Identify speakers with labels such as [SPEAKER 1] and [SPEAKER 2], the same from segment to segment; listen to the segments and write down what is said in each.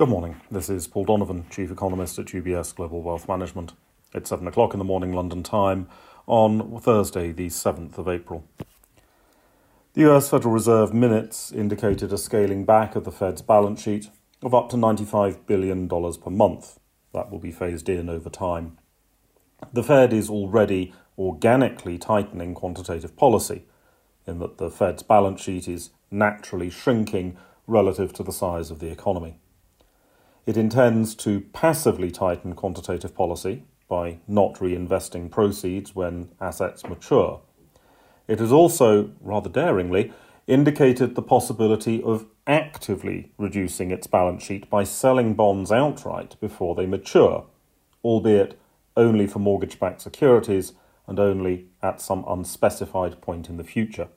[SPEAKER 1] Good morning. This is Paul Donovan, Chief Economist at UBS Global Wealth Management. It's 7 o'clock in the morning London time on Thursday, the 7th of April. The US Federal Reserve minutes indicated a scaling back of the Fed's balance sheet of up to $95 billion per month. That will be phased in over time. The Fed is already organically tightening quantitative policy, in that the Fed's balance sheet is naturally shrinking relative to the size of the economy. It intends to passively tighten quantitative policy by not reinvesting proceeds when assets mature. It has also, rather daringly, indicated the possibility of actively reducing its balance sheet by selling bonds outright before they mature, albeit only for mortgage backed securities and only at some unspecified point in the future.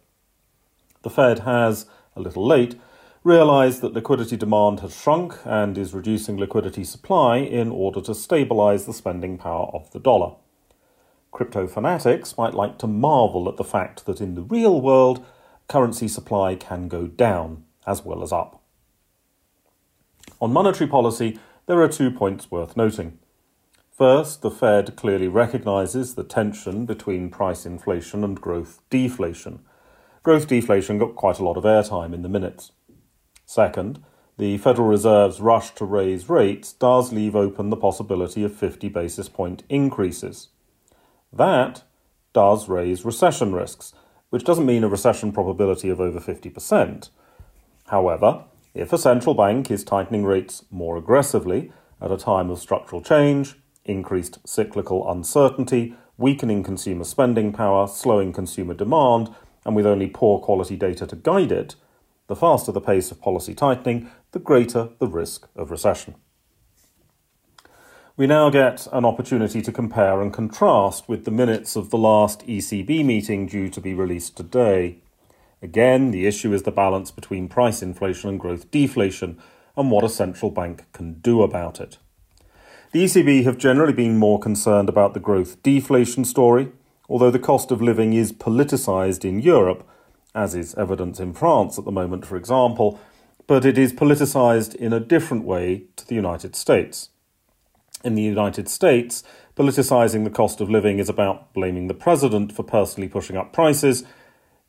[SPEAKER 1] The Fed has, a little late, realised that liquidity demand has shrunk and is reducing liquidity supply in order to stabilise the spending power of the dollar. Crypto fanatics might like to marvel at the fact that in the real world, currency supply can go down as well as up. On monetary policy, there are two points worth noting. First, the Fed clearly recognises the tension between price inflation and growth deflation. Growth deflation got quite a lot of airtime in the minutes. Second, the Federal Reserve's rush to raise rates does leave open the possibility of 50 basis point increases. That does raise recession risks, which doesn't mean a recession probability of over 50%. However, if a central bank is tightening rates more aggressively at a time of structural change, increased cyclical uncertainty, weakening consumer spending power, slowing consumer demand, and with only poor quality data to guide it, the faster the pace of policy tightening, the greater the risk of recession. We now get an opportunity to compare and contrast with the minutes of the last ECB meeting due to be released today. Again, the issue is the balance between price inflation and growth deflation and what a central bank can do about it. The ECB have generally been more concerned about the growth deflation story, although the cost of living is politicised in Europe as is evident in France at the moment, for example, but it is politicised in a different way to the United States. In the United States, politicising the cost of living is about blaming the president for personally pushing up prices.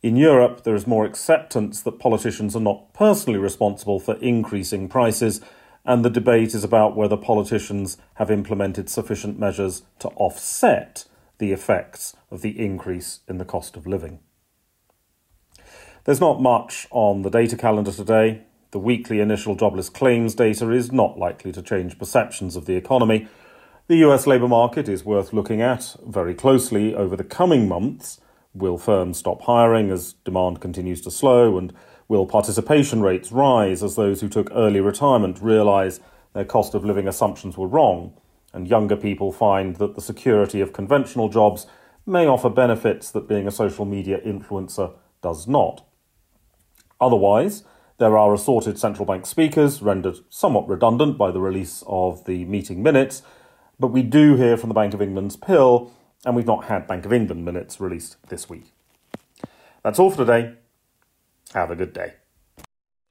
[SPEAKER 1] In Europe, there is more acceptance that politicians are not personally responsible for increasing prices, and the debate is about whether politicians have implemented sufficient measures to offset the effects of the increase in the cost of living. There's not much on the data calendar today. The weekly initial jobless claims data is not likely to change perceptions of the economy. The US labour market is worth looking at very closely over the coming months. Will firms stop hiring as demand continues to slow? And will participation rates rise as those who took early retirement realise their cost of living assumptions were wrong? And younger people find that the security of conventional jobs may offer benefits that being a social media influencer does not. Otherwise, there are assorted central bank speakers, rendered somewhat redundant by the release of the meeting minutes, but we do hear from the Bank of England's Pill, and we've not had Bank of England minutes released this week. That's all for today. Have a good day.